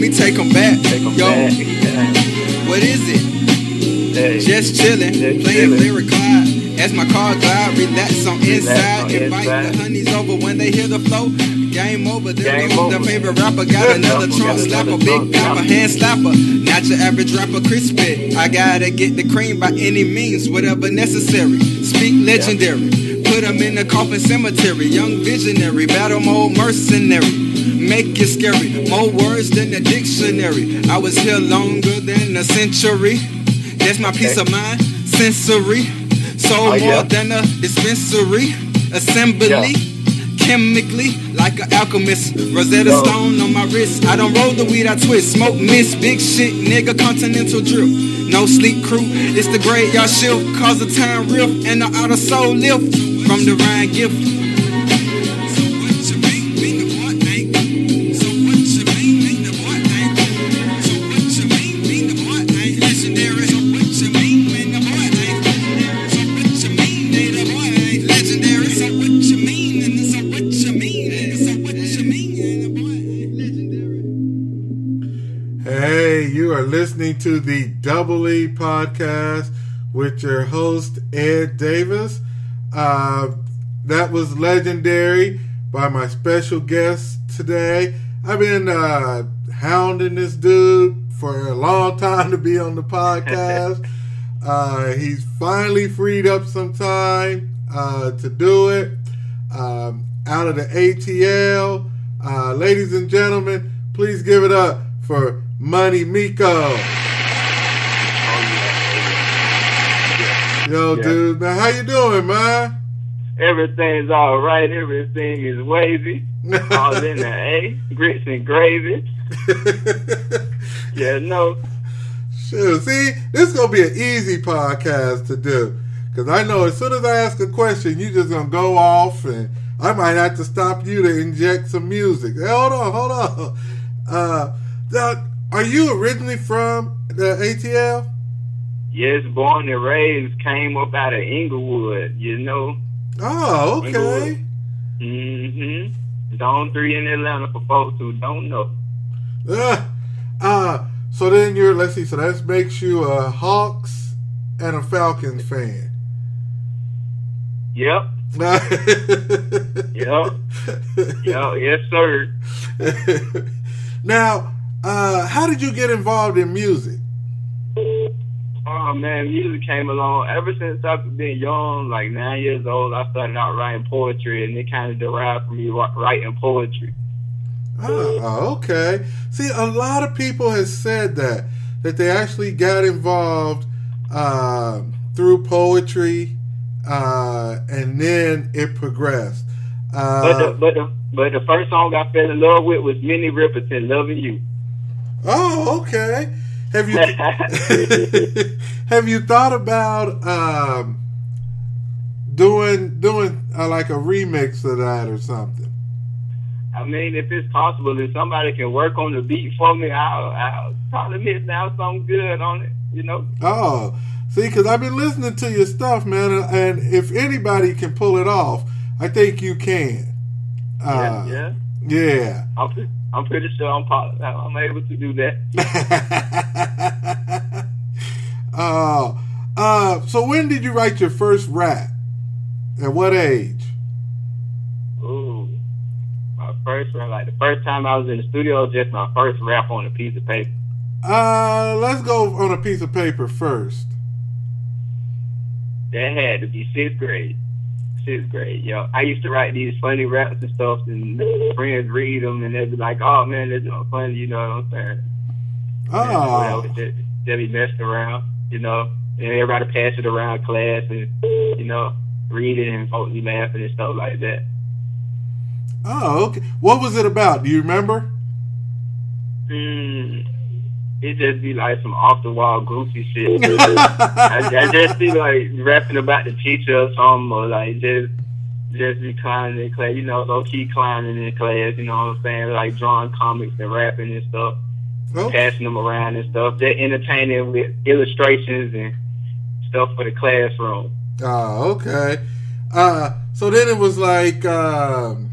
me take 'em back. Take 'em Yo, back. Yeah. what is it? Hey. Just chillin', Just playing chillin'. lyric Clyde. As my car glide, relax on inside. Invite the honeys over when they hear the flow. Game over, there goes the favorite rapper. Got another trunk slapper, big rapper, hand slapper. Not your average rapper, crispy. I gotta get the cream by any means, whatever necessary. Speak legendary. Put 'em in the coffin cemetery. Young visionary, battle mode mercenary. Make scary. More words than a dictionary. I was here longer than a century. That's my peace Okay. of mind. Sensory. So Oh, more yeah. than a dispensary. Assembly. Yeah. Chemically, like an alchemist. Rosetta. Stone on my wrist. I don't roll the weed, I twist. Smoke miss, big shit, nigga, continental drip. No sleep crew, it's the grade y'all shift. Cause the time rift and the outer soul lift from the Ryan gift. Podcast with your host Ed Davis. Uh, that was legendary by my special guest today. I've been uh, hounding this dude for a long time to be on the podcast. uh, he's finally freed up some time uh, to do it um, out of the ATL. Uh, ladies and gentlemen, please give it up for Money Miko. Yo, Yeah. dude, man, how you doing, man? Everything's all right. Everything is wavy. All in the A. Grits and gravy. Yeah, no. Shoot, see, this is gonna be an easy podcast to do because I know as soon as I ask a question, you just gonna go off, and I might have to stop you to inject some music. Hey, hold on, hold on. Uh, now, are you originally from the ATL? Yes, born and raised, came up out of Inglewood, you know. Oh, okay. Mm-hmm. Zone 3 in Atlanta for folks who don't know. Uh, uh, so then you're let's see. So that makes you a Hawks and a Falcons fan. Yep. Yep. Yep. Yes, sir. now, uh, how did you get involved in music? Oh man, music came along ever since I've been young, like nine years old. I started out writing poetry, and it kind of derived from me writing poetry. Oh, okay. See, a lot of people have said that that they actually got involved uh, through poetry, uh, and then it progressed. But the, Uh, but the but the first song I fell in love with was Minnie Riperton, "Loving You." oh, okay. Have you have you thought about um, doing doing uh, like a remix of that or something? I mean, if it's possible, if somebody can work on the beat for me, I'll, I'll probably miss out something good on it. You know? Oh, see, because I've been listening to your stuff, man, and, and if anybody can pull it off, I think you can. Uh, yeah, yeah. yeah. I'm pretty sure I'm I'm able to do that. uh, uh, so when did you write your first rap? At what age? Ooh, my first rap, like the first time I was in the studio, just my first rap on a piece of paper. Uh, let's go on a piece of paper first. That had to be sixth grade. Sixth grade, yo. I used to write these funny raps and stuff, and friends read them, and they'd be like, "Oh man, that's not funny," you know what I'm saying? And, Oh, just be messing around, you know. And everybody pass it around class, and you know, read it, and folks be laughing and stuff like that. oh, okay. What was it about? Do you remember? Mm, it just be like some off the wall goofy shit. I, I just be like rapping about the teacher or something, or like just just be climbing in class, you know, low key climbing in class, you know what I'm saying? Like drawing comics and rapping and stuff, Oh, passing them around and stuff. They're entertaining with illustrations and stuff for the classroom. oh, okay. Uh, so then it was like, um,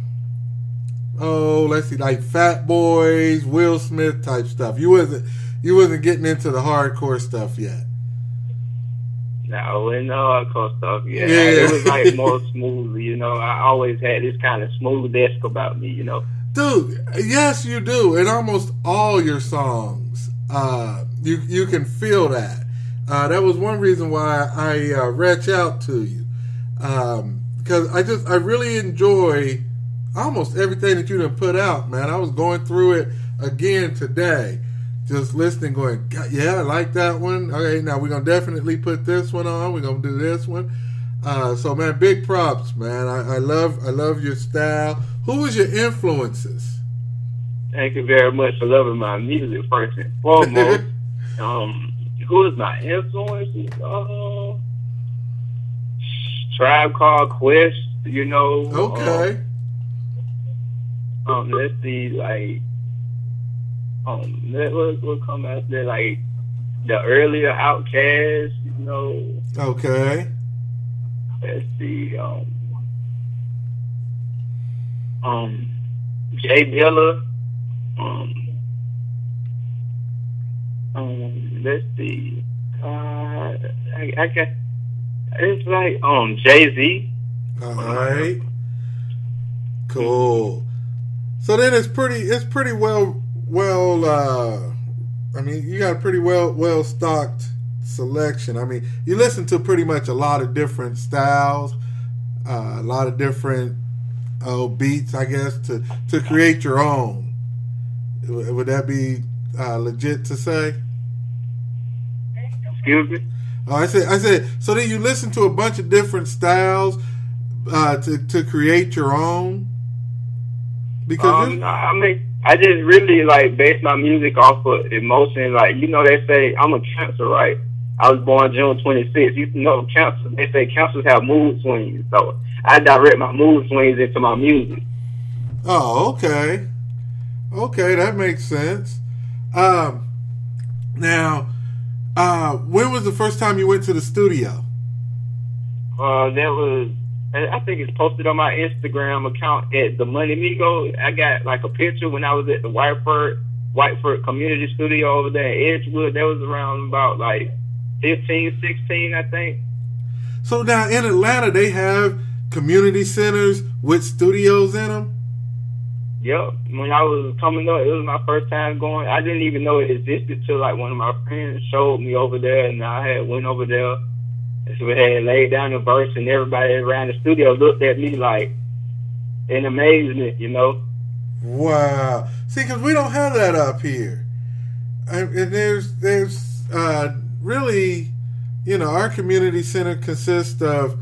oh, let's see, like Fat Boys, Will Smith type stuff. You wasn't you wasn't getting into the hardcore stuff yet. No, and no hardcore stuff. Yeah, Yeah. it was like more smooth. You know, I always had this kind of smooth desk about me. You know. Dude, yes, you do. In almost all your songs, uh, you you can feel that. Uh, that was one reason why I uh, reach out to you because I just I really enjoy almost everything that you done put out, man. I was going through it again today, just listening, going, "God, yeah, I like that one. Okay, now we're gonna definitely put this one on. We're gonna do this one. Uh, so man, big props, man. I, I love I love your style. Who was your influences? Thank you very much for loving my music first and foremost. um, who is my influences? Uh, Tribe Called Quest. You know. Okay. Um, um, let's see, like, um, that what what come after like the earlier OutKast. You know. Okay. Let's see, um, um, J Dilla, um, um, let's see, uh, I, I got, it's like, um, Jay Z. All right. Cool. So then it's pretty it's pretty well well uh I mean you got a pretty well well stocked selection. I mean you listen to pretty much a lot of different styles, uh, a lot of different uh, beats I guess to to create your own. Would that be uh, legit to say? Excuse me. Oh, I said, I said. So then you listen to a bunch of different styles uh, to to create your own. Because Um, you- I mean, I just really like base my music off of emotion. Like, you know, they say I'm a cancer, right? I was born June 26th. You know, cancer. They say cancers have mood swings, so I direct my mood swings into my music. oh, okay, okay, that makes sense. Um, now, uh, when was the first time you went to the studio? Uh, that was. I think it's posted on my Instagram account at the Money Miko. I got like a picture when I was at the Whitefoord Whitefoord Community Studio over there in Edgewood. That was around about like 15, 16, I think. So now in Atlanta, they have community centers with studios in them. Yep. When I was coming up, it was my first time going. I didn't even know it existed till like one of my friends showed me over there, and I had went over there. We had laid down a verse, and everybody around the studio looked at me like in amazement, you know. Wow. See, because we don't have that up here, and, and there's there's uh, really, you know, our community center consists of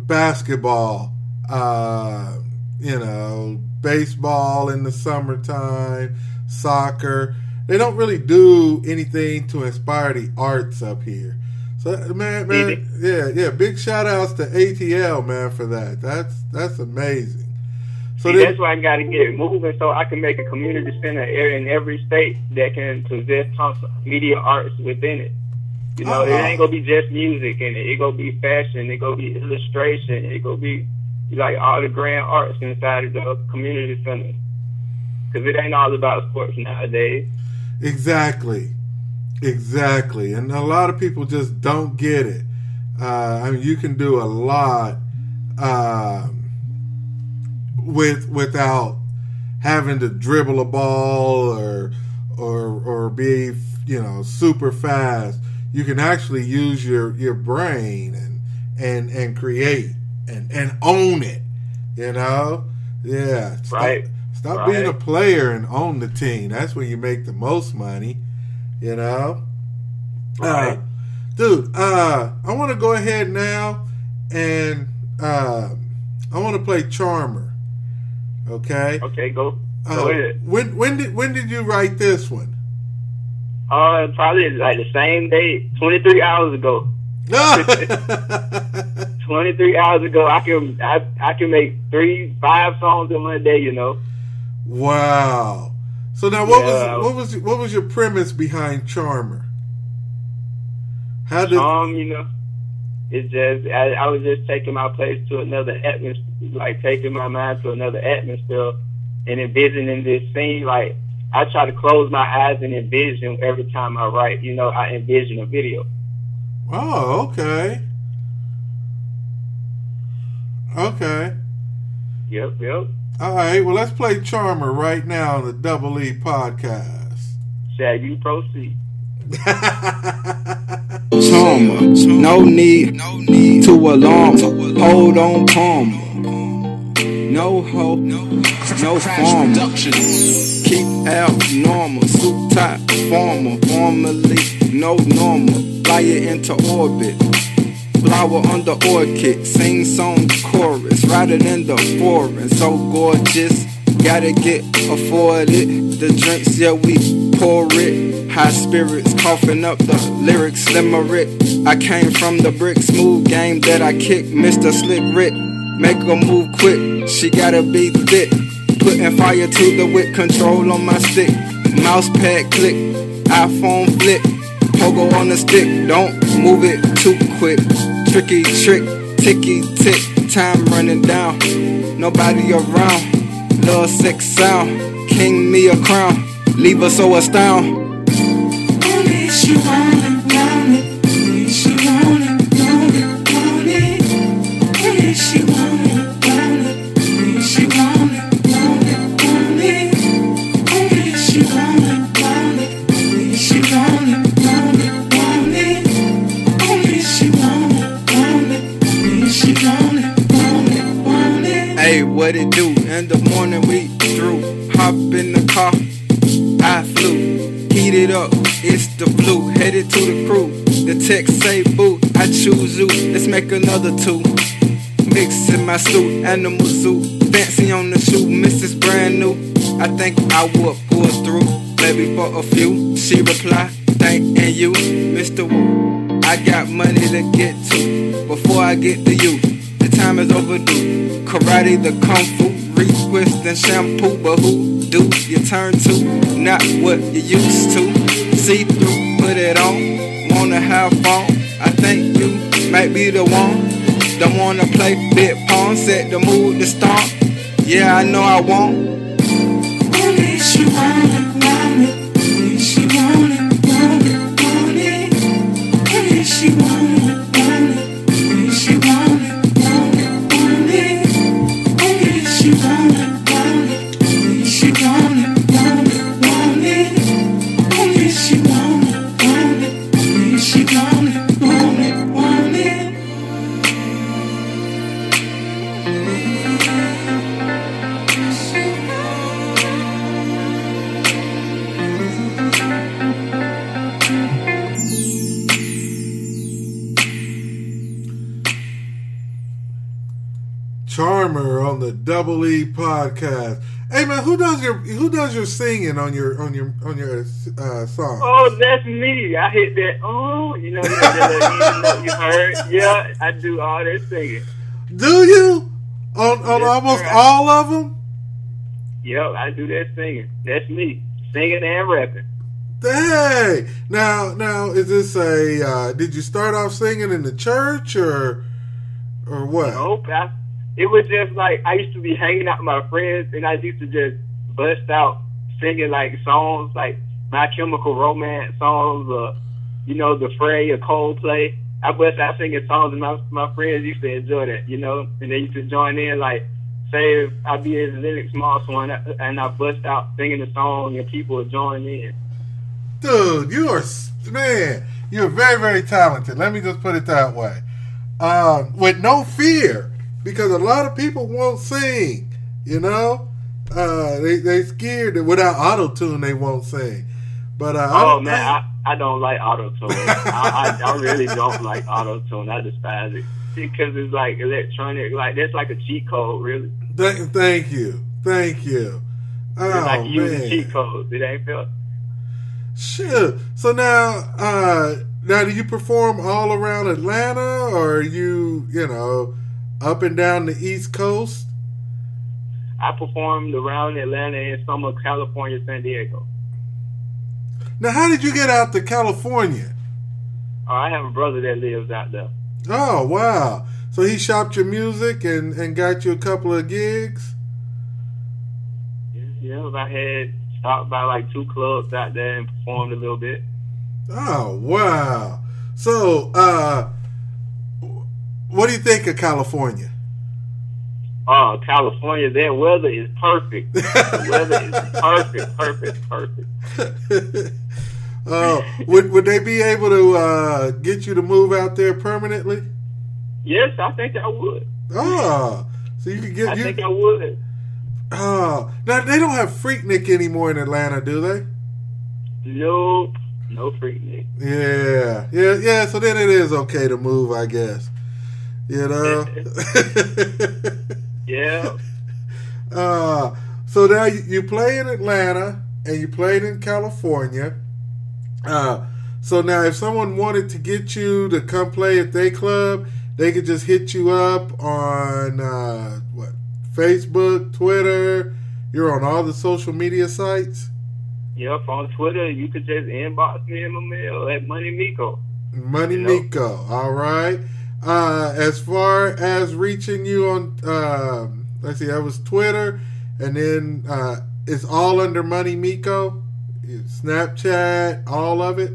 basketball, uh, you know, baseball in the summertime, soccer. They don't really do anything to inspire the arts up here. So man, man, yeah, yeah. Big shout outs to ATL man for that. That's that's amazing. So See, that's why I got to get it moving so I can make a community center area in every state that can possess media arts within it. You know, it Uh-uh. ain't gonna be just music and it. It gonna be fashion. It gonna be illustration. It gonna be like all the grand arts inside of the community center. Because it ain't all about sports nowadays. Exactly, exactly, and a lot of people just don't get it. Uh, I mean, you can do a lot um, with without having to dribble a ball or or or be you know super fast. You can actually use your your brain and and and create and and own it. You know, yeah, Stop- Right. Stop being a player and own the team. That's when you make the most money. You know, Right. uh, dude. Uh, I want to go ahead now and uh, I want to play Charmer. Okay. Okay, go. Uh, Go ahead. when when did when did you write this one? Uh, probably like the same day, 23 hours ago. 23 hours ago, I can I, I can make three, five songs in one day. You know. wow. So now, what Yeah. was what was what was your premise behind Charmer? How did Um, you know, it's just I, I was just taking my place to another atmosphere, like taking my mind to another atmosphere, and envisioning this scene. Like I try to close my eyes and envision every time I write. You know, I envision a video. Oh, okay. Okay. Yep, yep. All right. Well, let's play Charmer right now on the Double E podcast. Shall you proceed? Charmer, no need, no need to alarm. Hold on, palm. No hope, no farmer. Keep out normal, suit top, formal, formally, no normal. Fly it into orbit. Flower under orchid, sing song chorus, riding in the forest, so gorgeous. Gotta get afforded. The drinks, yeah, we pour it. High spirits, coughing up the lyrics, limerick. I came from the brick, smooth game that I kick. Mr. Slick Rick, make her move quick. She gotta be thick. Putting fire to the whip, control on my stick. Mouse pad click, iPhone flip. Pogo on the stick, don't move it too quick. Tricky trick, ticky tick, time running down. Nobody around, little sex sound. King me a crown, leave us so astound. Only she what it do? In the morning we through. Hop in the car, I flew. Heat it up, it's the flu. Headed to the crew. The text say boo, I choose you. Let's make another two. Mix in my suit, animal zoo. Fancy on the shoe, Mrs. Brand New. I think I would pull through. Maybe for a few. She reply, thanking you, Mr. Wu. I got money to get to before I get to you. Time is overdue. Karate, the kung fu, retwist and shampoo, but who do you turn to? Not what you used to. See through, put it on. Wanna have fun? I think you might be the one. Don't wanna play big pawn, set the mood to start. Yeah, I know I won't. Only she want Double E podcast. Hey man, who does your who does your singing on your on your on your uh, song? Oh, that's me. I hit that. Oh, you know that little you heard. Yeah, I do all that singing. Do you on on Yes, almost sir. all of them? Yep, I do that singing. That's me, singing and rapping. Hey, Now now is this a? Uh, did you start off singing in the church or or what? Nope. I, it was just like I used to be hanging out with my friends, and I used to just bust out singing like songs like My Chemical Romance songs, or you know, The Fray or Coldplay. I bust out singing songs, and my my friends used to enjoy that, you know, and they used to join in. Like, say if I be in Lenox Moss one, and I bust out singing the song, and people would join in. Dude, you are man. You're very very talented. Let me just put it that way. Um, with no fear, because a lot of people won't sing. You know, uh, they they scared that without auto tune they won't sing. But uh, Oh I, man, I, I don't like auto tune. I, I I really don't like auto tune. I despise it because it's like electronic. Like that's like a cheat code, really. Th- thank you, thank you. Oh It's like using man, cheat codes. It ain't fair. Sure. So now, uh, now do you perform all around Atlanta, or are you, you know, up and down the East Coast? I performed around Atlanta and some of California, San Diego. Now, how did you get out to California? Oh, I have a brother that lives out there. Oh, wow. So he shopped your music and, and got you a couple of gigs? Yeah, Yeah, I had stopped by like two clubs out there and performed a little bit. Oh wow! So, uh, what do you think of California? Oh, California, their weather is perfect. The weather is perfect, perfect, perfect. uh, would would they be able to uh, get you to move out there permanently? Yes, I think I would. Oh, so you could I get think you. I would. Oh, now they don't have Freaknik anymore in Atlanta, do they? No, no freaking. Yeah, yeah, yeah. So then it is okay to move, I guess. You know. Yeah. uh, so now you, you play in Atlanta and you played in California. Uh, so now if someone wanted to get you to come play at their club, they could just hit you up on uh, what Facebook, Twitter. You're on all the social media sites. Yep, on Twitter, you could just inbox me in my mail at Money Miko. Money Yep. Miko. All right. Uh, as far as reaching you on, um let's see, that was Twitter, and then uh, it's all under Money Miko. Snapchat, all of it.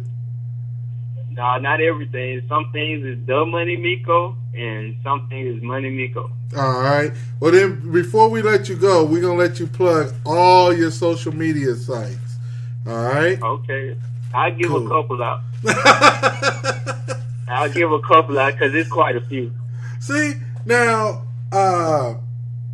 Nah, not everything. Some things is the Money Miko, and some things is Money Miko. All right. Well, then before we let you go, we're gonna let you plug all your social media sites. All right. Okay. I'll give Cool. a couple out. I'll give a couple out because it's quite a few. see now, uh,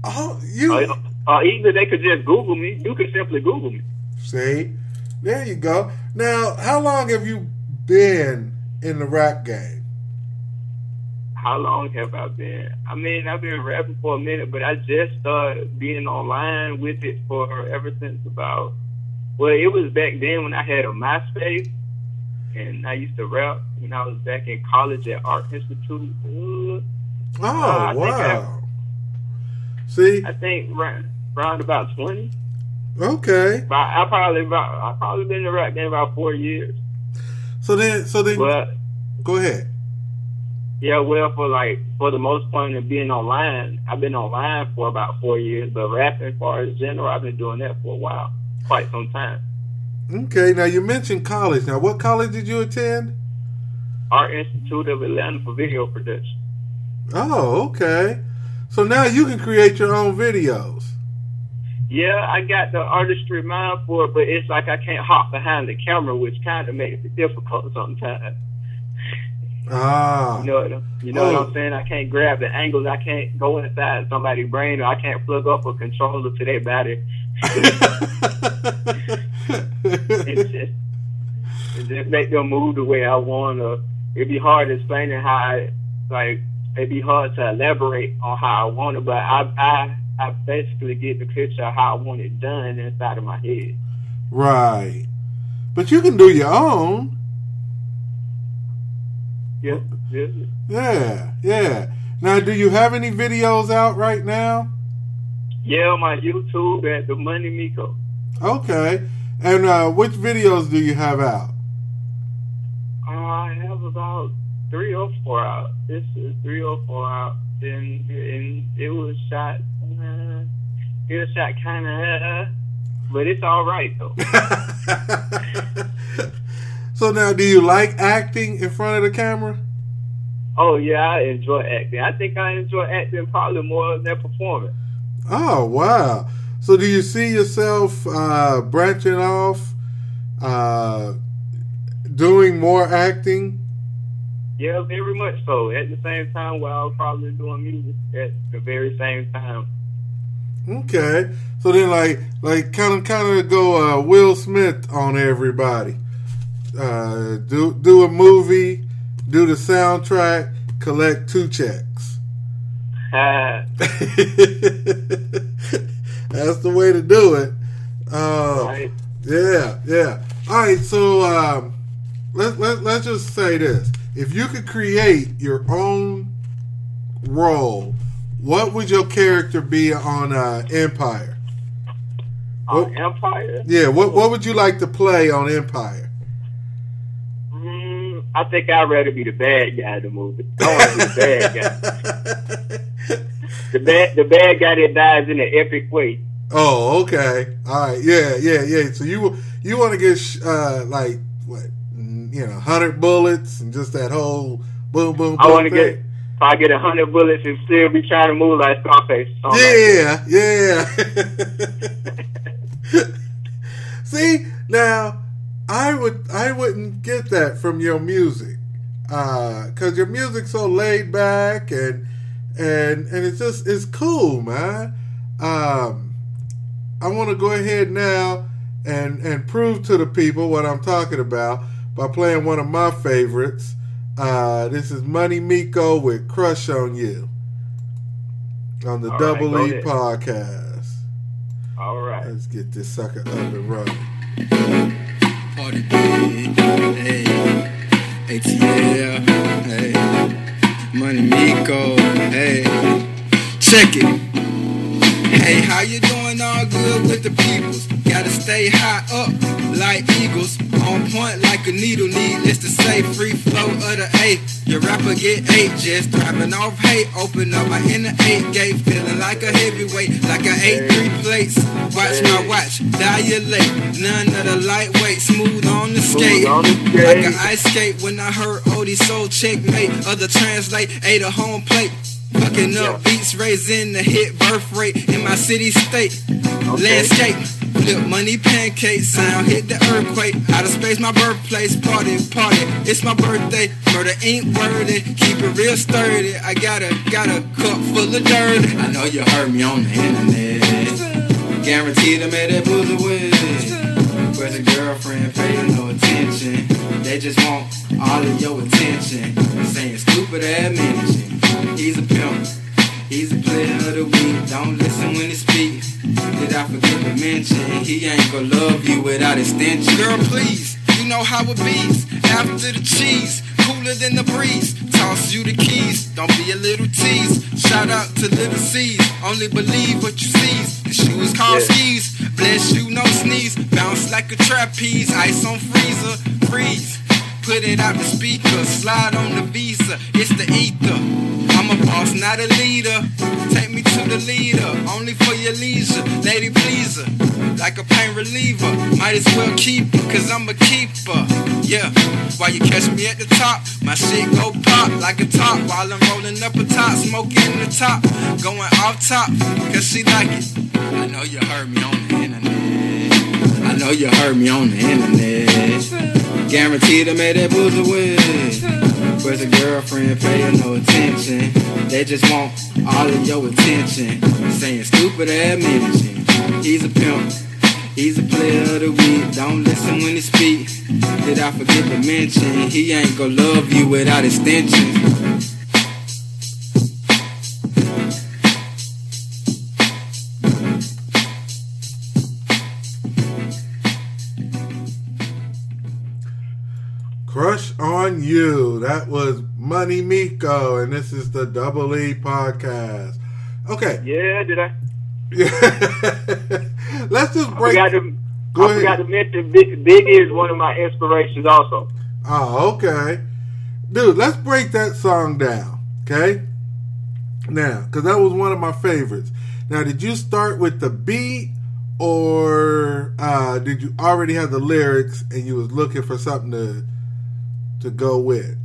oh, you. Or, or either they could just Google me. You could simply Google me. See, there you go. Now, how long have you been in the rap game? How long have I been? I mean, I've been rapping for a minute, but I just started being online with it for ever since about. Well, it was back then when I had a MySpace, and I used to rap when I was back in college at Art Institute. Uh, Oh, I think wow. See, I think around, around about twenty. okay. About, I probably about I probably been in the rap game about four years. So then, so then, But go ahead. yeah, well, for like for the most part of being online, I've been online for about four years. But rapping, as far as general, I've been doing that for a while, quite some time. Okay, now you mentioned college. Now, what college did you attend? Art Institute of Atlanta for video production. Oh, okay. So now you can create your own videos. Yeah, I got the artistry mind for it, but it's like I can't hop behind the camera, which kind of makes it difficult sometimes. Ah, You know, what I'm- you know Oh. what I'm saying? I can't grab the angles. I can't go inside somebody's brain, or I can't plug up a controller to their body. It's just, it just make them move the way I want. Or it'd be hard explaining how, I, like, it'd be hard to elaborate on how I want it. But I, I, I basically get the picture of how I want it done inside of my head. right. But you can do your own. Yeah, yeah. Yeah, yeah. Now, do you have any videos out right now? Yeah, on my YouTube at the Money Miko. Okay. And uh, which videos do you have out? Uh, I have about three or four out. This is three or four out, and and it was shot. Uh, it was shot kind of, uh, but it's all right though. so now, do you like acting in front of the camera? oh yeah, I enjoy acting. I think I enjoy acting probably more than performing. Oh wow! So do you see yourself uh, branching off, uh, doing more acting? Yeah, very much so. At the same time, while I was probably doing music at the very same time. Okay, so then like like kind of kind of go uh, Will Smith on everybody. Uh, do do a movie, do the soundtrack, collect two checks. That's the way to do it. Uh, right. Yeah, yeah. All right, so um, let, let, let's just say this. If you could create your own role, what would your character be on uh, Empire? On Empire. Yeah, what, what would you like to play on Empire? Mm, I think I'd rather be the bad guy in the movie. I want to be the bad guy. The bad, the bad guy that dies in an epic way. Oh, okay. All right. Yeah, yeah, yeah. So you you want to get sh- uh like what mm, you know, hundred bullets and just that whole boom, boom, boom. I want to get if I get a hundred bullets and still be trying to move like Scarface. like. Yeah, yeah. See now, I would I wouldn't get that from your music, because your music's so laid back and and and it's just it's cool, man. Um, I want to go ahead now and and prove to the people what I'm talking about by playing one of my favorites. Uh, this is Money Miko with "Crush on You" on the All right, Double go E ahead. podcast. All right. Let's get this sucker up and running. Party big, hey, ATL, hey, Money Miko, hey, check it. With the peoples. Gotta stay high up like eagles. On point like a needle. Needless to say, free flow of the A. Your rapper get eight, just driving off hate. Open up my inner eight gate, feeling like a heavyweight, like I ate three plates. Watch my watch, dilate. None of the lightweight, smooth on the skate. on the skate. Like an ice skate when I heard Odie Soul checkmate. Other translate, ate a home plate. Fucking up beats, raising the hit birth rate in my city state. Landscape, flip money pancake, sound hit the earthquake. Out of space, my birthplace, party, party. It's my birthday, murder ain't worthy. Keep it real sturdy. I got a, got a cup full of dirt. I know you heard me on the internet. Guaranteed I'm at that boozer with. Where's a girlfriend paying no attention? They just want all of your attention. Saying stupid ass mention. He's a pimp. He's a player of the week. Don't listen when he speak. Did I forget to mention? He ain't gonna love you without extension. Girl, please. You know how it bees. After the cheese, cooler than the breeze. Toss you the keys. Don't be a little tease. Shout out to Little C's. Only believe what you see. The shoes called Yeah. skis. Bless you, no sneeze. Bounce like a trapeze. Ice on freezer. Freeze. Put it out the speaker. Slide on the visa. It's the ether. I'm a boss, not a leader. Take me to the leader, only for your leisure. Lady pleaser, like a pain reliever. Might as well keep her, cause I'm a keeper. Yeah, while you catch me at the top, my shit go pop like a top. While I'm rolling up a top, smoking the top. Going off top, cause she like it. I know you heard me on the internet. I know you heard me on the internet. Guaranteed I'm at that boozer with. Where's a girlfriend paying no attention? They just want all of your attention. Saying stupid ass mention. He's a pimp. He's a player of the week. Don't listen when he speak. Did I forget to mention? He ain't gonna love you without extension. You. That was Money Miko, and this is the Double E podcast. Okay. Yeah, did I? Yeah. Let's just I break. forgot to, Go I ahead. forgot to mention Big, Biggie is one of my inspirations also. Oh, okay. Dude, let's break that song down, okay? Now, because that was one of my favorites. Now, did you start with the beat or uh, did you already have the lyrics and you was looking for something to to go with?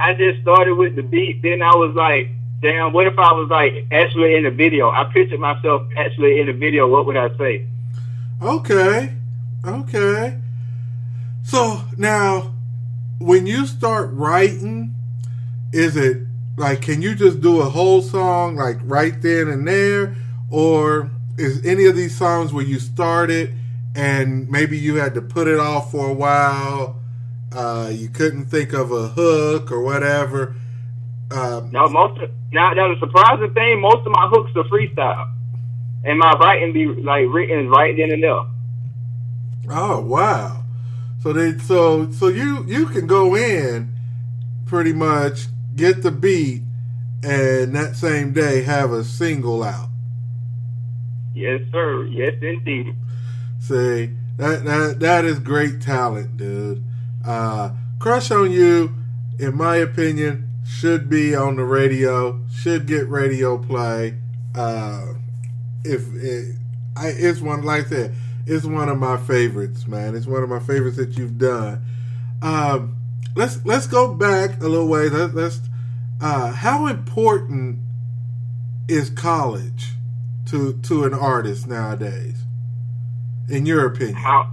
I just started with the beat, then I was like, damn, what if I was like actually in the video? I pictured myself actually in the video. What would I say? Okay. Okay. So now, when you start writing, is it like, can you just do a whole song like right then and there? Or is any of these songs where you started and maybe you had to put it off for a while? Uh, you couldn't think of a hook or whatever. Um, Now, most of, now, now the surprising thing, most of my hooks are freestyle, and my writing be like written right then and there. Oh wow! So they so so you you can go in pretty much get the beat and that same day have a single out. Yes, sir. Yes, indeed. See that that that is great talent, dude. Uh, Crush on you, in my opinion, should be on the radio. Should get radio play. Uh, if it, I, it's one like that, it's one of my favorites, man. It's one of my favorites that you've done. Um, let's let's go back a little way. Let, let's. Uh, how important is college to to an artist nowadays? In your opinion, How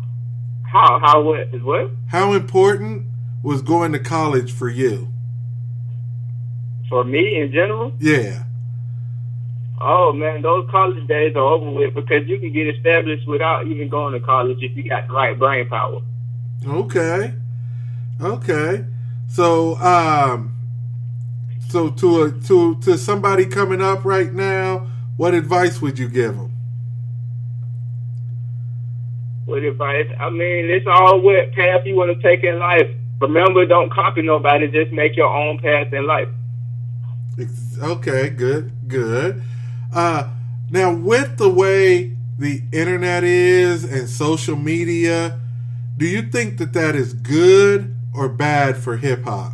how how what is what how important was going to college for you? for me in general? Yeah. Oh man, those college days are over with because you can get established without even going to college if you got the right brain power. Okay. Okay. So um so to a to to somebody coming up right now, what advice would you give them? What advice? I mean, it's all what path you want to take in life. Remember, don't copy nobody. Just make your own path in life. Okay, good, good. Uh now with the way the internet is and social media, do you think that that is good or bad for hip hop?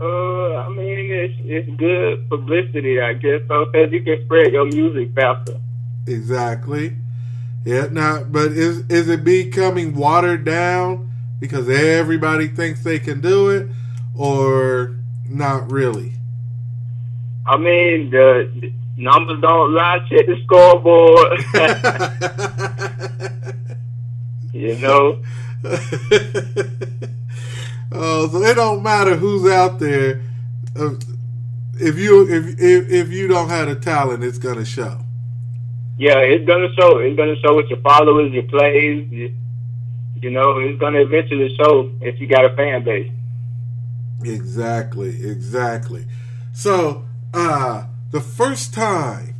Uh, I mean, it's it's good publicity, I guess, so because you can spread your music faster. Exactly. Yeah. Now, but is is it becoming watered down because everybody thinks they can do it, or not really? I mean, the, the numbers don't lie. Check the scoreboard. you know. oh, so it don't matter who's out there. Uh, if you if, if if you don't have the talent, it's gonna show. Yeah, it's gonna show. It's gonna show with your followers, your plays. You, know, it's gonna eventually show if you got a fan base. Exactly, exactly. So, uh, the first time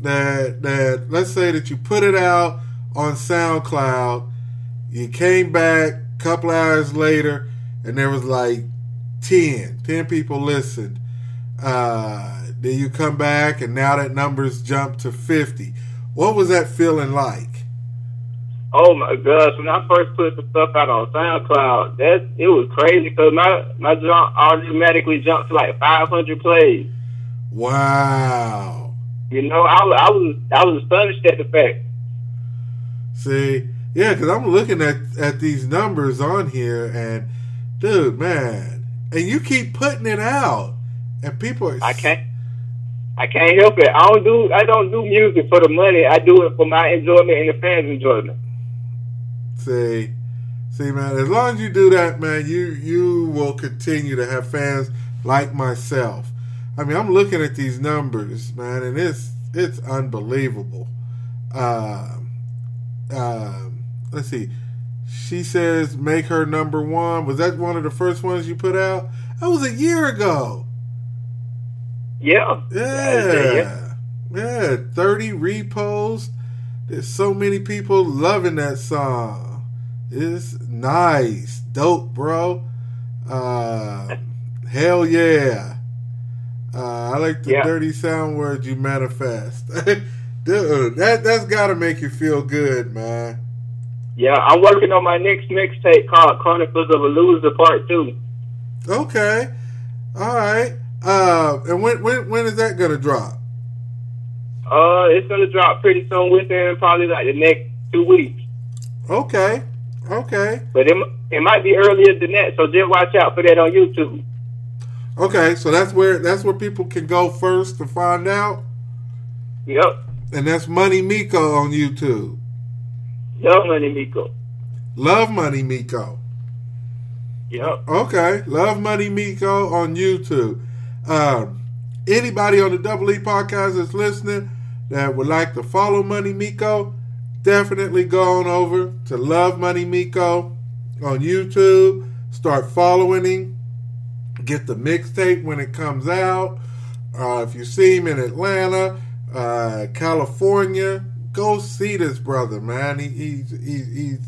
that that let's say that you put it out on SoundCloud, you came back a couple hours later, and there was like 10, 10 people listened. Uh, then you come back, and now that number's jumped to fifty. What was that feeling like? Oh my gosh! When I first put the stuff out on SoundCloud, that it was crazy because my my jump automatically jumped to like 500 plays. Wow. You know, I, was- I was I was astonished at the fact. See, yeah, because I'm looking at at these numbers on here, and dude, man, and you keep putting it out, and people are. I can't. I can't help it. I don't do I don't do music for the money. I do it for my enjoyment and the fans' enjoyment. See, see, man, as long as you do that, man, you you will continue to have fans like myself. I mean, I'm looking at these numbers, man, and it's it's unbelievable. Um, um, let's see. She says make her number one. Was that one of the first ones you put out? That was a year ago. Yeah. Yeah. Yeah. yeah. 30 reposts. There's so many people loving that song. It's nice. Dope, bro. Uh, hell yeah. Uh, I like the Yeah. dirty sound words you manifest. Dude, that, that's got to make you feel good, man. Yeah, I'm working on my next mixtape called Chronicles of a Loser Part Two. Okay. All right. Uh, and when, when, when is that going to drop? Uh, it's gonna drop pretty soon within probably like the next two weeks. Okay. Okay. But it, it might be earlier than that, so just watch out for that on YouTube. Okay, so that's where that's where people can go first to find out, Yep. and that's Money Miko on YouTube. Young Money Miko. Love Money Miko. Yep. Okay, Love Money Miko on YouTube. Um, anybody on the Double E podcast that's listening that would like to follow Money Miko, definitely go on over to Love Money Miko on YouTube. Start following him. Get the mixtape when it comes out. Uh, if you see him in Atlanta, uh, California, go see this brother, man. He, he's, he's, he's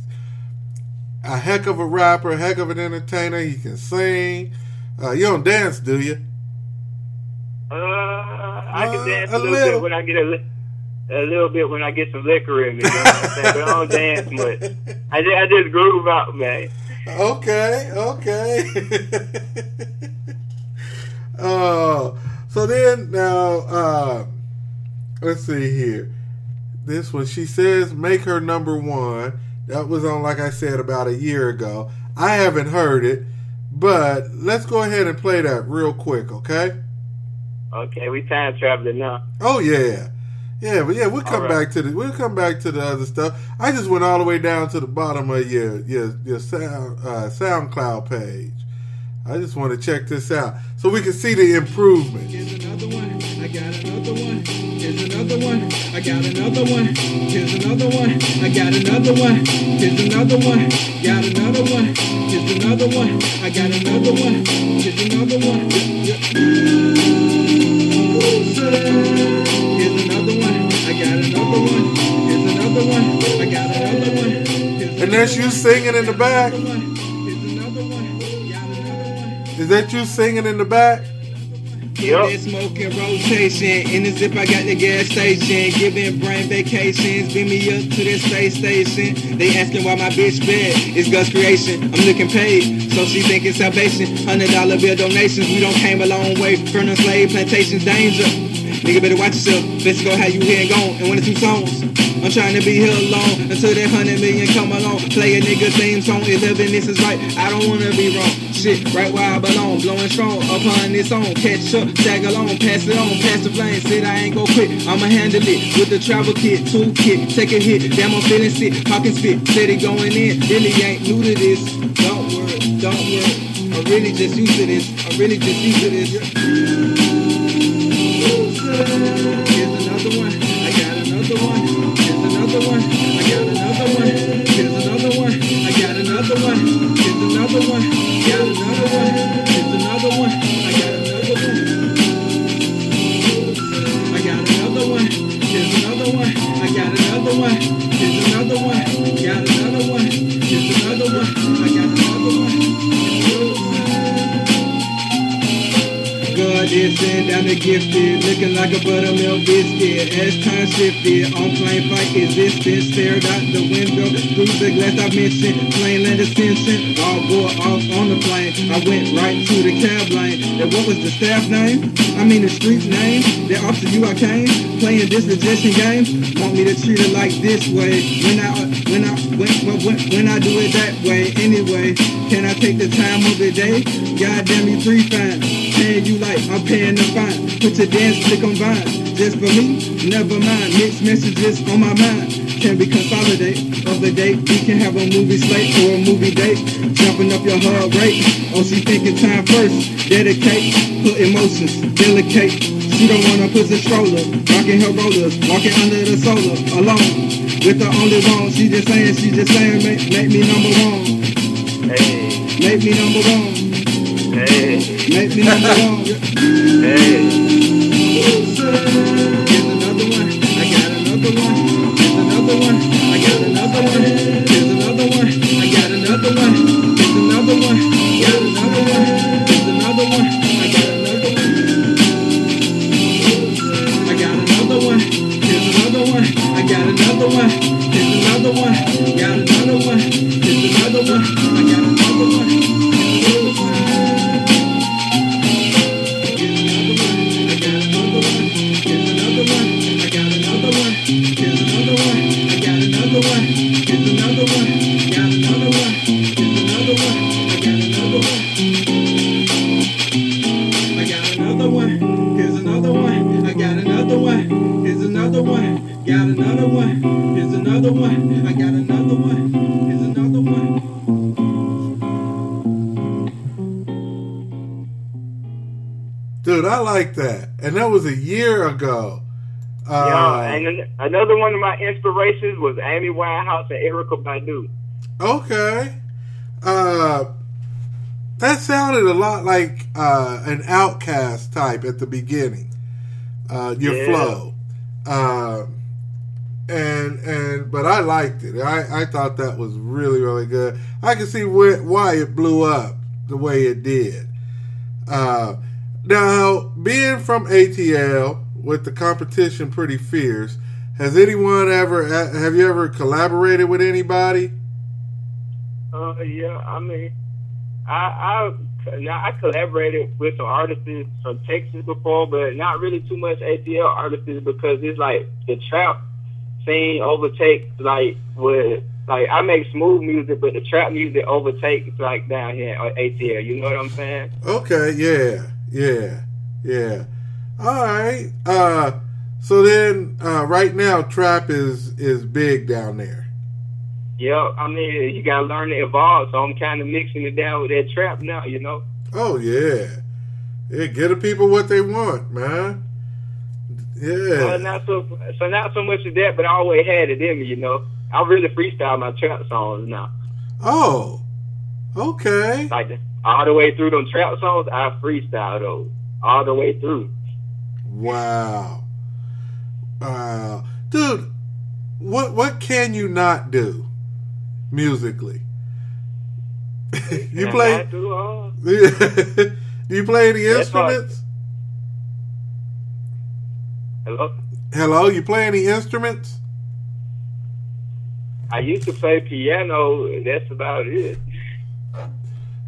a heck of a rapper, heck of an entertainer. He can sing. Uh, you don't dance, do you? Uh, I can Uh, dance a a little, little. bit when I get a, li- a little bit when I get some liquor in me. You know what I'm saying? But I don't dance much. I just, I just groove out, man. Okay, okay. Oh, so then now, uh, let's see here. This one, she says, make her number one. That was on, like I said, about a year ago. I haven't heard it, but let's go ahead and play that real quick, okay? Okay, we time traveling now. Oh yeah, yeah, but yeah, we'll come All right. back to the we'll come back to the other stuff. I just went all the way down to the bottom of your your your sound uh, SoundCloud page. I just want to check this out so we can see the improvement. Here's another one. I got another one. Here's another one. I got another one. Here's another one. I got another one. Here's another one. Got another one. Here's another one. I got another one. Here's another one. And that's you singing in the back. another one. Here's another one. Got another one. Is that you singing in the back? Yup. That smoking rotation. In the zip, I got the gas station. Giving brain vacations. Beam me up to the space station. They asking why my bitch bad. It's Gus creation. I'm looking paid. So she thinking salvation. Hundred dollar bill donations. We don't came a long way from the slave plantations. Danger. Nigga better watch yourself. Let's go how you here and gone. And one or two songs. I'm trying to be here alone until that hundred million come along. Play a nigga theme song. Eleven, this is right. I don't wanna be wrong. Shit, right where I belong. Blowing strong upon this on. Catch up, tag along, pass it on, pass the flame. Said I ain't gon' quit. I'ma handle it with the travel kit, tool kit. Take a hit. Damn, I'm feeling sick. Talking spit, steady going in. Really ain't new to this. Don't worry, don't worry. I'm really just used to this. I'm really just used to this. Here's another one. I got another one. Send down the gifted, looking like a buttermilk biscuit. As time shifted, on plane flight existence, stared out the window through the glass I mentioned. Plane land ascension, all wore off on the plane. I went right to the cab lane. And what was the staff name? I mean the street name. Then off to you I came, playing this rejection game. Want me to treat it like this way? When I when I when when, when, when I do it that way anyway. Can I take the time of the day? God damn you three fine. Paying you like I'm paying the fine. Put your dance click on Vine. Just for me, never mind. Mixed messages on my mind. Can we consolidate of the date? We can have a movie slate or a movie date. Jumping up your heart rate. Oh, she thinking time first. Dedicate, put emotions, delicate. She don't wanna put the stroller. Rocking her rollers, walking under the solar, alone. With the only wrong, she just saying, she just saying, make, make me number one. Hey, Make me number one. Hey, Make me hey. Here's another one. I got another one. Here's another one. I got another one. Here's another one. I got another one. Here's another one. Got another one. Here's another one. I got another one. I got another one. Here's another one. I got another one. Here's another one. Got like that. And that was a year ago. Uh, Yeah, and another one of my inspirations was Amy Winehouse and Erykah Badu. Okay. Uh, that sounded a lot like uh, an OutKast type at the beginning. Uh, your Yeah. flow. Uh, and and but I liked it. I, I thought that was really really good. I can see wh- why it blew up the way it did. Now being from ATL with the competition pretty fierce, has anyone ever have you ever collaborated with anybody? Uh, yeah, I mean, I I now I collaborated with some artists from Texas before, but not really too much ATL artists because it's like the trap scene overtakes like with like I make smooth music, but the trap music overtakes like down here at ATL. You know what I'm saying? Okay, yeah, yeah, yeah. All right. Uh, so then, uh, right now, trap is is big down there. Yeah, I mean you gotta learn to evolve. So I'm kind of mixing it down with that trap now. You know? Oh yeah, yeah. Get the people what they want, man. Yeah. Not so so not so much of that, but I always had it in me. You know? I really freestyle my trap songs now. Oh, okay. Like all the way through them trap songs, I freestyle those all the way through. Wow. Wow. Dude, what what can you not do musically? you play do uh, you play any That's instruments? Hello. Hello, you play any instruments? I used to play piano. That's about it.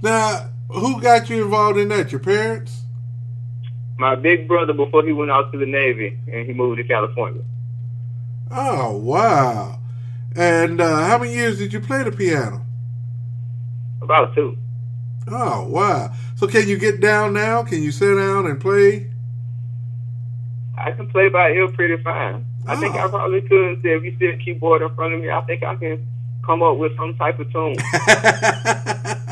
Now, who got you involved in that? Your parents? My big brother before he went out to the Navy and he moved to California. Oh, wow. And uh, how many years did you play the piano? About two. Oh, wow. So can you get down now? Can you sit down and play? I can play by ear pretty fine. I think I Oh. probably could. If you sit a keyboard in front of me, I think I can come up with some type of tune.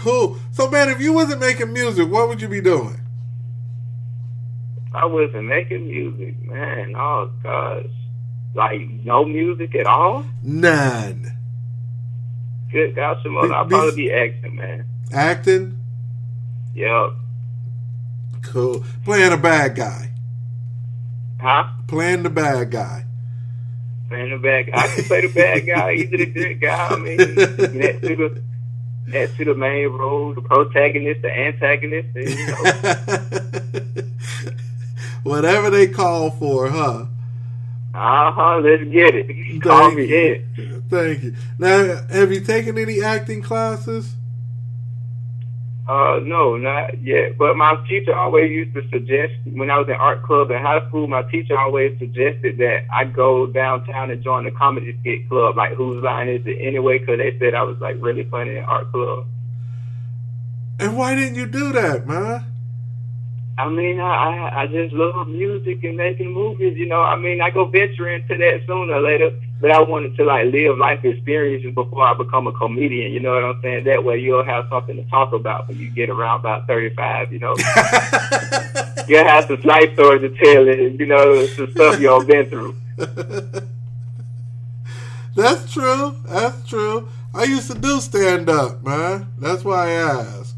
cool. So, man, if you wasn't making music, what would you be doing? I wasn't making music, man. Oh gosh, like no music at all. None. Good God, Simone, I'd probably be acting, man. Acting? Yep. Cool. Playing a bad guy. Huh? Playing the bad guy. Playing the bad guy. I can play the bad guy. Either the good guy. I mean, next to the next to the main role, the protagonist, the antagonist. And, you know, Whatever they call for, huh? uh huh. Let's get it. Call me in. Thank you. Now, have you taken any acting classes? Uh, no, not yet. But my teacher always used to suggest when I was in art club in high school. My teacher always suggested that I go downtown and join the comedy skit club. Like, whose line is it anyway? Because they said I was like really funny in art club. And why didn't you do that, man? I mean, I, I I just love music and making movies. You know, I mean, I go venture into that sooner or later. But I wanted to like live life experiences before I become a comedian. You know what I'm saying? That way you'll have something to talk about when you get around about 35. You know, you'll have some life stories to tell, and you know, some stuff y'all been through. That's true. That's true. I used to do stand up, man. That's why I asked.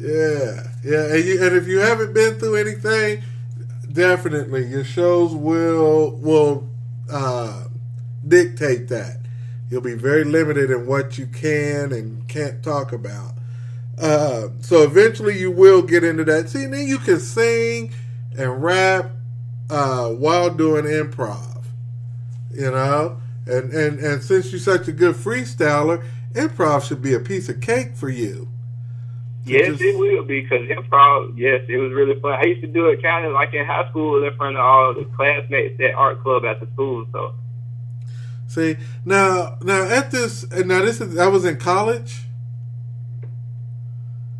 Yeah, yeah. And, you, and if you haven't been through anything, definitely your shows will will uh, dictate that. You'll be very limited in what you can and can't talk about. Uh, so eventually, you will get into that. See, then you can sing and rap uh, while doing improv. You know, and and and since you're such a good freestyler, improv should be a piece of cake for you. Yes, Just- it will be because improv. Yes, it was really fun. I used to do it kind of like in high school in front of all the classmates at art club at the school. So See now, now at this, and now this is I was in college.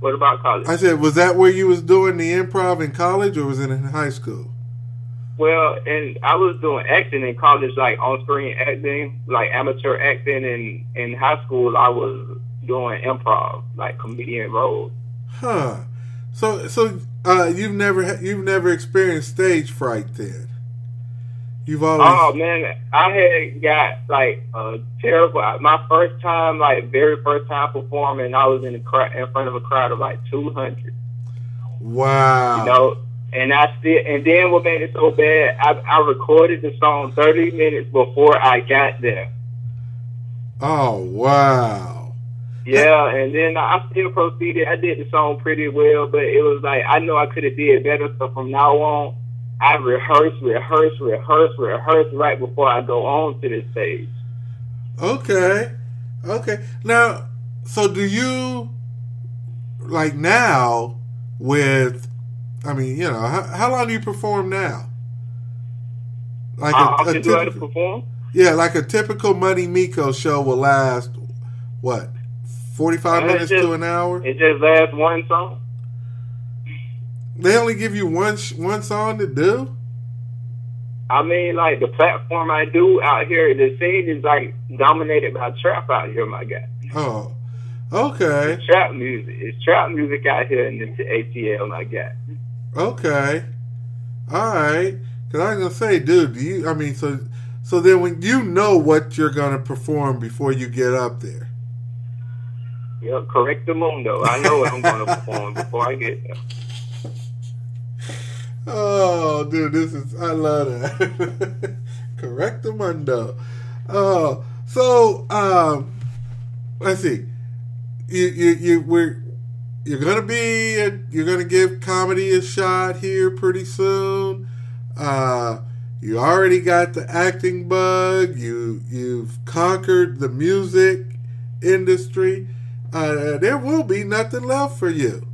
what about college? I said, was that where you was doing the improv in college, or was it in high school? Well, and I was doing acting in college, like on screen acting, like amateur acting. And in high school, I was doing improv, like comedian roles. Huh. So, so uh, you've never you've never experienced stage fright then. You've oh, always Oh man, I had got like a terrible. My first time, like very first time performing, I was in a crowd in front of a crowd of like two hundred. wow. You know, and I still, and then what made it so bad, I, I recorded the song thirty minutes before I got there. Oh wow. Yeah, and then I still proceeded. I did the song pretty well, but it was like I know I could have did better. So from now on, I rehearse, rehearse, rehearse, rehearse right before I go on to the stage. Okay. Okay. Now, so do you like now with, I mean, you know, how, how long do you perform now? Like often a, a typical, perform? yeah, like a typical Money Miko show will last what, forty five Uh, minutes just- to an hour? It just lasts one song. They only give you one sh- one song to do. I mean, like the platform I do out here, the scene is like dominated by trap out here, my guy. Oh, okay, Trap music. It's trap music out here in the ATL, my guy. okay, all right. Because I was gonna say, dude, do you? I mean, so so then when you know what you're gonna perform before you get up there. Yep, correct the mundo. I know what I'm going to perform before I get there. Oh, dude, this is I love that. Correct the mundo. Oh, so um, let's see. You you you we're you're gonna be you're gonna give comedy a shot here pretty soon. Uh, you already got the acting bug. You you've conquered the music industry. Uh, there will be nothing left for you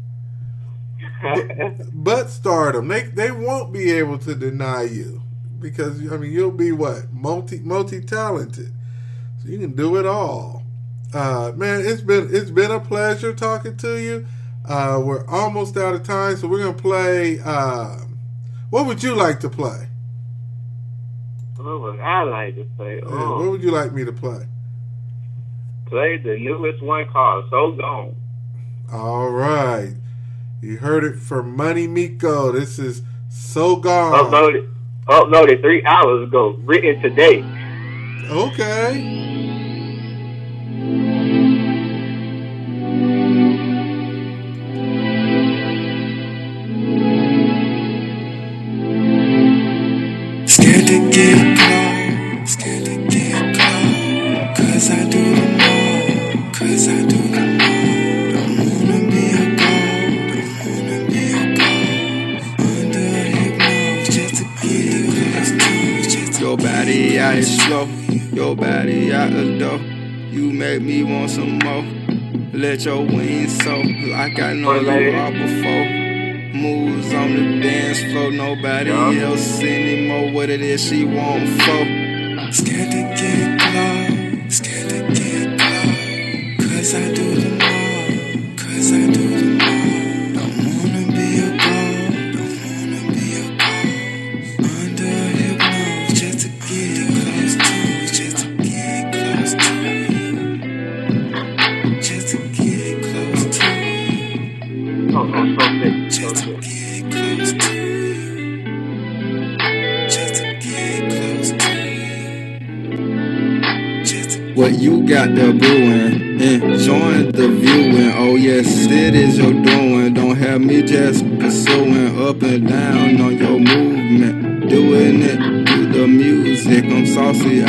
but stardom. They they won't be able to deny you because I mean you'll be what multi multi talented, so you can do it all. Uh, man, it's been it's been a pleasure talking to you. Uh, we're almost out of time, so we're gonna play. Uh, what would you like to play? what would I like to play? Yeah, Oh, what would you like me to play? play the newest one called So Gone. All right, you heard it from Money Miko. This is so gone. Uploaded, uploaded three hours ago. Written today. Okay. What it is she want for?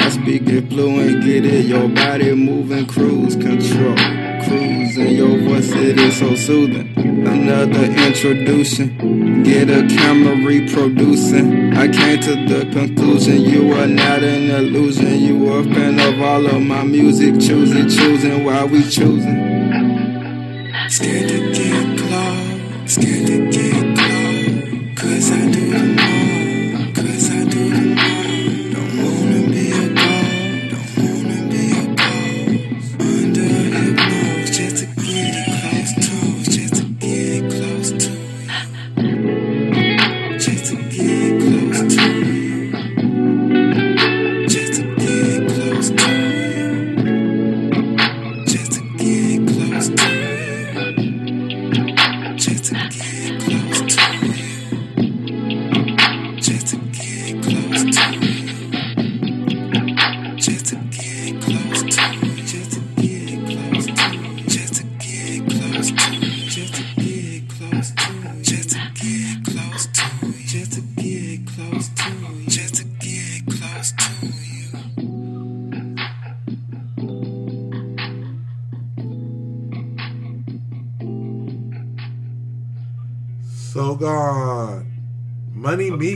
I speak it fluent. Get it, your body moving, cruise control. Cruising, your voice it is so soothing. Another introduction. Get a camera reproducing. I came to the conclusion you are not an illusion. You are a fan of all of my music. Choosing, choosing why we choosing. Scared to get close, scared to get close. Cause I do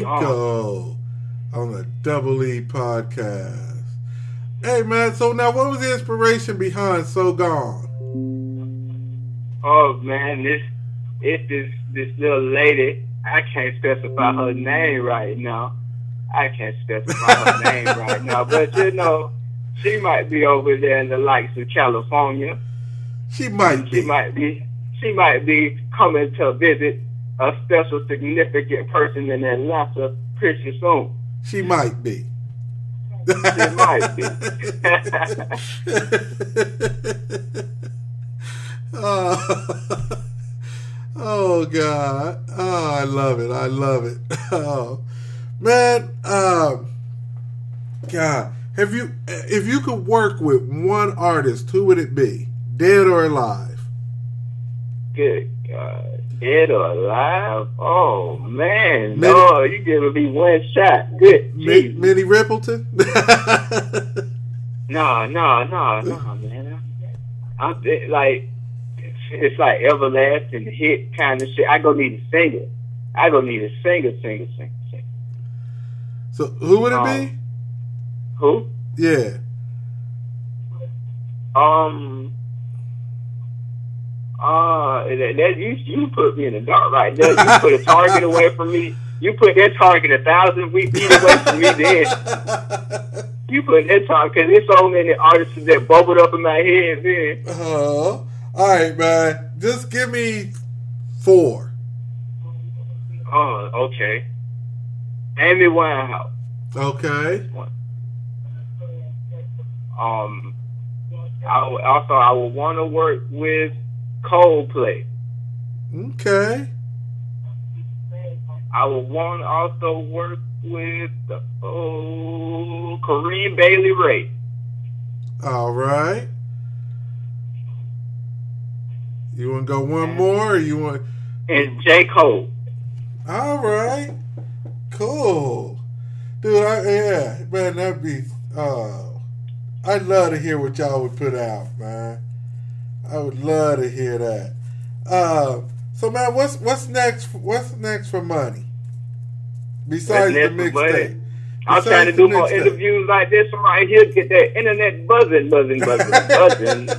Miko on the Double E podcast. Hey man, so now what was the inspiration behind So Gone? Oh man, this it's this this little lady. I can't specify her name right now. I can't specify her name right now, but you know, she might be over there in the likes of California. She might She be. might be she might be coming to visit a special significant person in Atlanta pretty soon. She might be. She might be. oh. oh God. Oh, I love it. I love it. Oh. Man, um God, have you if you could work with one artist, who would it be? Dead or alive? Good God. Dead or alive? Oh man. Minnie- No, you giving me one shot. Good Jesus. Minnie Riperton? No, no, no, no, man. I'm it- like, it's, like everlasting hit kind of shit. I go need a singer. I go need a singer, singer, singer, singer. so who would it be? Um, Who? Yeah. Um. Uh, that, that you you put me in the dark right there. You put a target away from me. You put that target a thousand feet away from me. Then you put that target because there's so many artists that bubbled up in my head. Then Oh, all right, man. Just give me four. oh, okay. Amy Winehouse. Okay. Um, I also I would want to work with Coldplay. Okay. I would want to also work with oh Corinne Bailey Rae. All right. You want to go one more, or you want? and J. Cole. All right. Cool, dude. I, yeah, man. That'd be. Uh, I'd love to hear what y'all would put out, man. I would love to hear that. Uh, so, man, what's what's next? What's next for money? Besides the mixtape. I'm trying to do more mixtape. interviews like this one right here, get that internet buzzing, buzzing, buzzing, buzzing.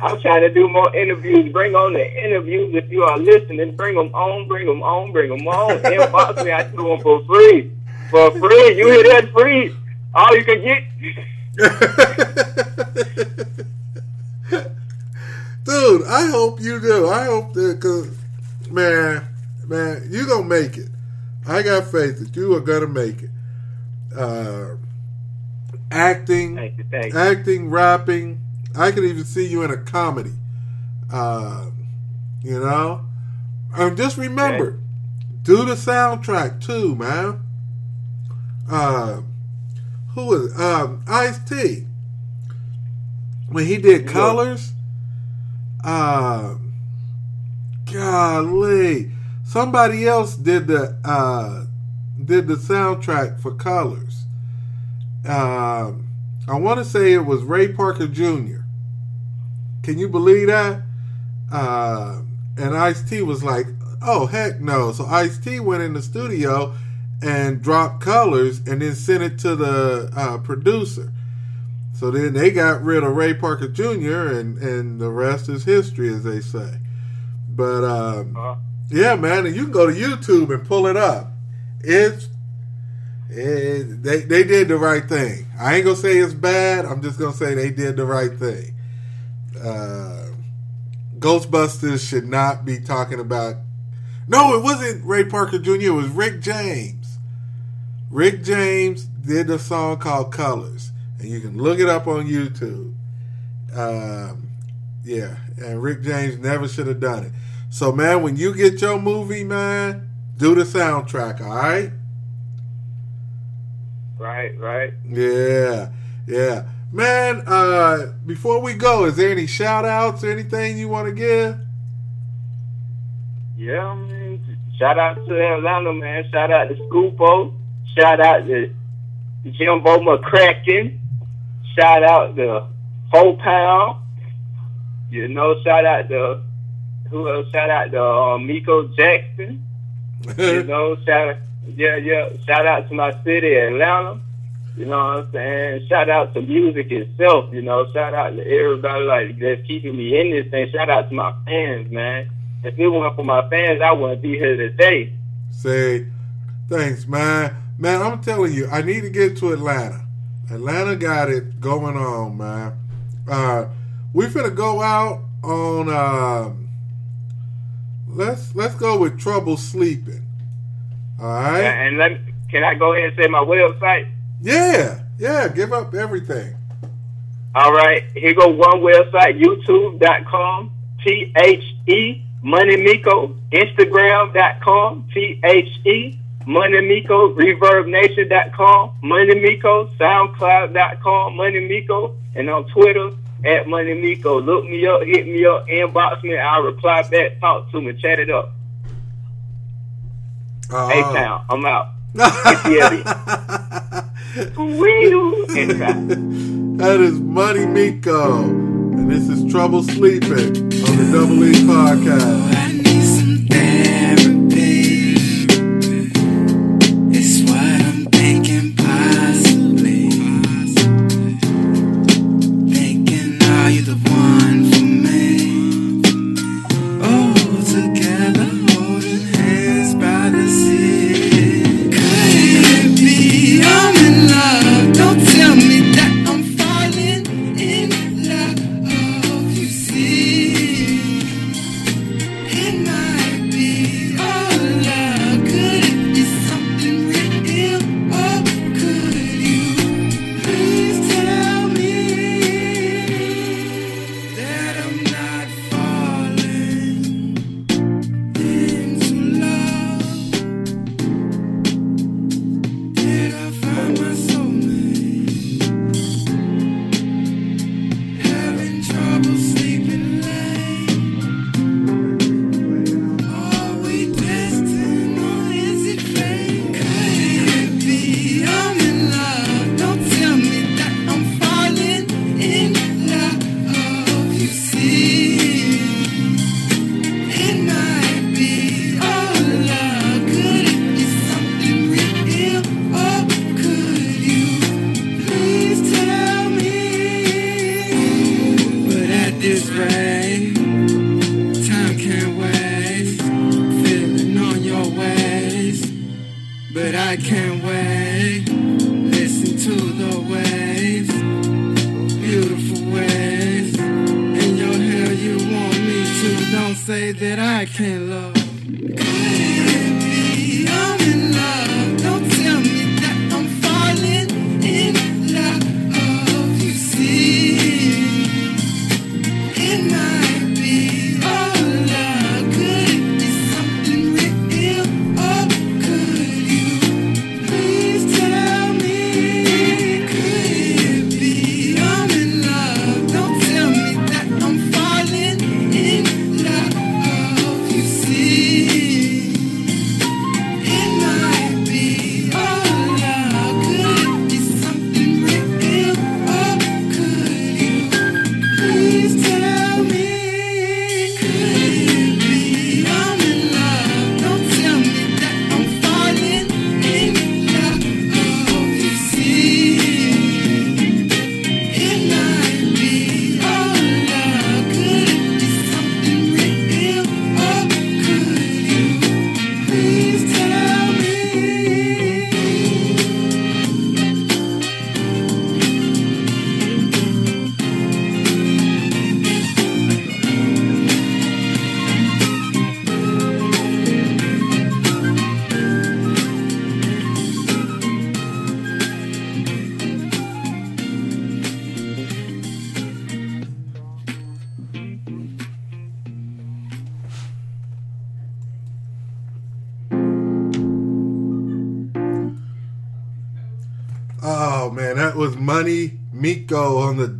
I'm trying to do more interviews. Bring on the interviews if you are listening. Bring them on, bring them on, bring them on. Inbox me. I do them for free. For free. You hear that? Free. All you can get. Dude, I hope you do. I hope that, cause man, man, you gonna make it. I got faith that you are gonna make it. Uh, acting, Thank you, thank you. acting, rapping. I could even see you in a comedy. Uh, you know, and just remember, do the soundtrack too, man. Uh, who is um, Ice T? When he did Yeah. Colors, uh, golly, somebody else did the uh, did the soundtrack for Colors. Um, I want to say it was Ray Parker Jr. Can you believe that? Uh, and Ice T was like, "Oh heck no!" So Ice T went in the studio and dropped Colors, and then sent it to the uh, producer. So then they got rid of Ray Parker Jr. and and the rest is history, as they say. But um, Uh, yeah, man, and you can go to YouTube and pull it up. It's it, they they did the right thing. I ain't gonna say it's bad. I'm just gonna say they did the right thing. Uh, Ghostbusters should not be talking about. No, it wasn't Ray Parker Jr. It was Rick James. Rick James did a song called Colors, and you can look it up on YouTube. Um, yeah, and Rick James never should have done it. So, man, when you get your movie, man, do the soundtrack, all right? right, right. Yeah, yeah. Man, uh, before we go, is there any shout outs or anything you want to give? Yeah, man. Shout out to Atlanta, man. Shout out to Scoopo. Shout out to Jimbo McCracken. Shout out to whole Pound. You know, shout out to who else? Shout out to uh, Miko Jackson. You know, shout out, yeah, yeah. Shout out to my city, Atlanta. You know what I'm saying? Shout out to music itself, you know. Shout out to everybody like that's keeping me in this thing. Shout out to my fans, man. If it weren't for my fans, I wouldn't be here today. Say, thanks, man. Man, I'm telling you, I need to get to Atlanta. Atlanta got it going on, man. Uh, we finna go out on. Uh, let's let's go with trouble sleeping. All right. And let me, can I go ahead and say my website? Yeah, yeah. Give up everything. All right, here go one website, youtube.com, T H E Money Miko, Instagram.com, T H E Money Miko, ReverbNation.com, Money Miko, SoundCloud.com, Money Miko, and on Twitter at Money Miko. Look me up, hit me up, inbox me, I'll reply back, talk to me, chat it up. Uh, A Town, I'm out. That is Money Miko, and this is Trouble Sleeping on the Double E podcast.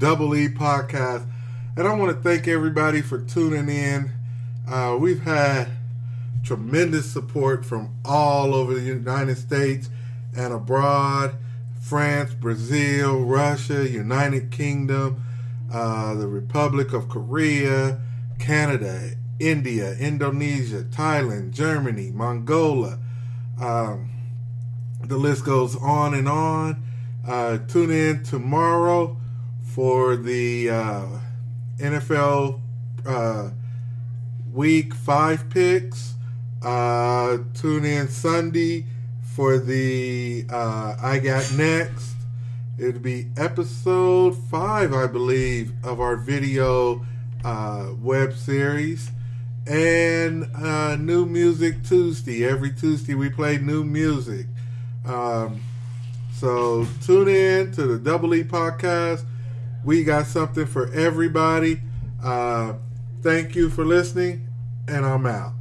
Double E podcast, and I want to thank everybody for tuning in. Uh, we've had tremendous support from all over the United States and abroad: France, Brazil, Russia, United Kingdom, uh, the Republic of Korea, Canada, India, Indonesia, Thailand, Germany, Mongolia. Um, the list goes on and on. Uh, tune in tomorrow for the uh, NFL uh, Week Five picks. Uh, tune in Sunday for the uh, I Got Next. It'll be episode five, I believe, of our video uh, web series. And uh, New Music Tuesday. Every Tuesday we play new music. Um, so tune in to the Double E podcast. We got something for everybody. Uh, thank you for listening, and I'm out.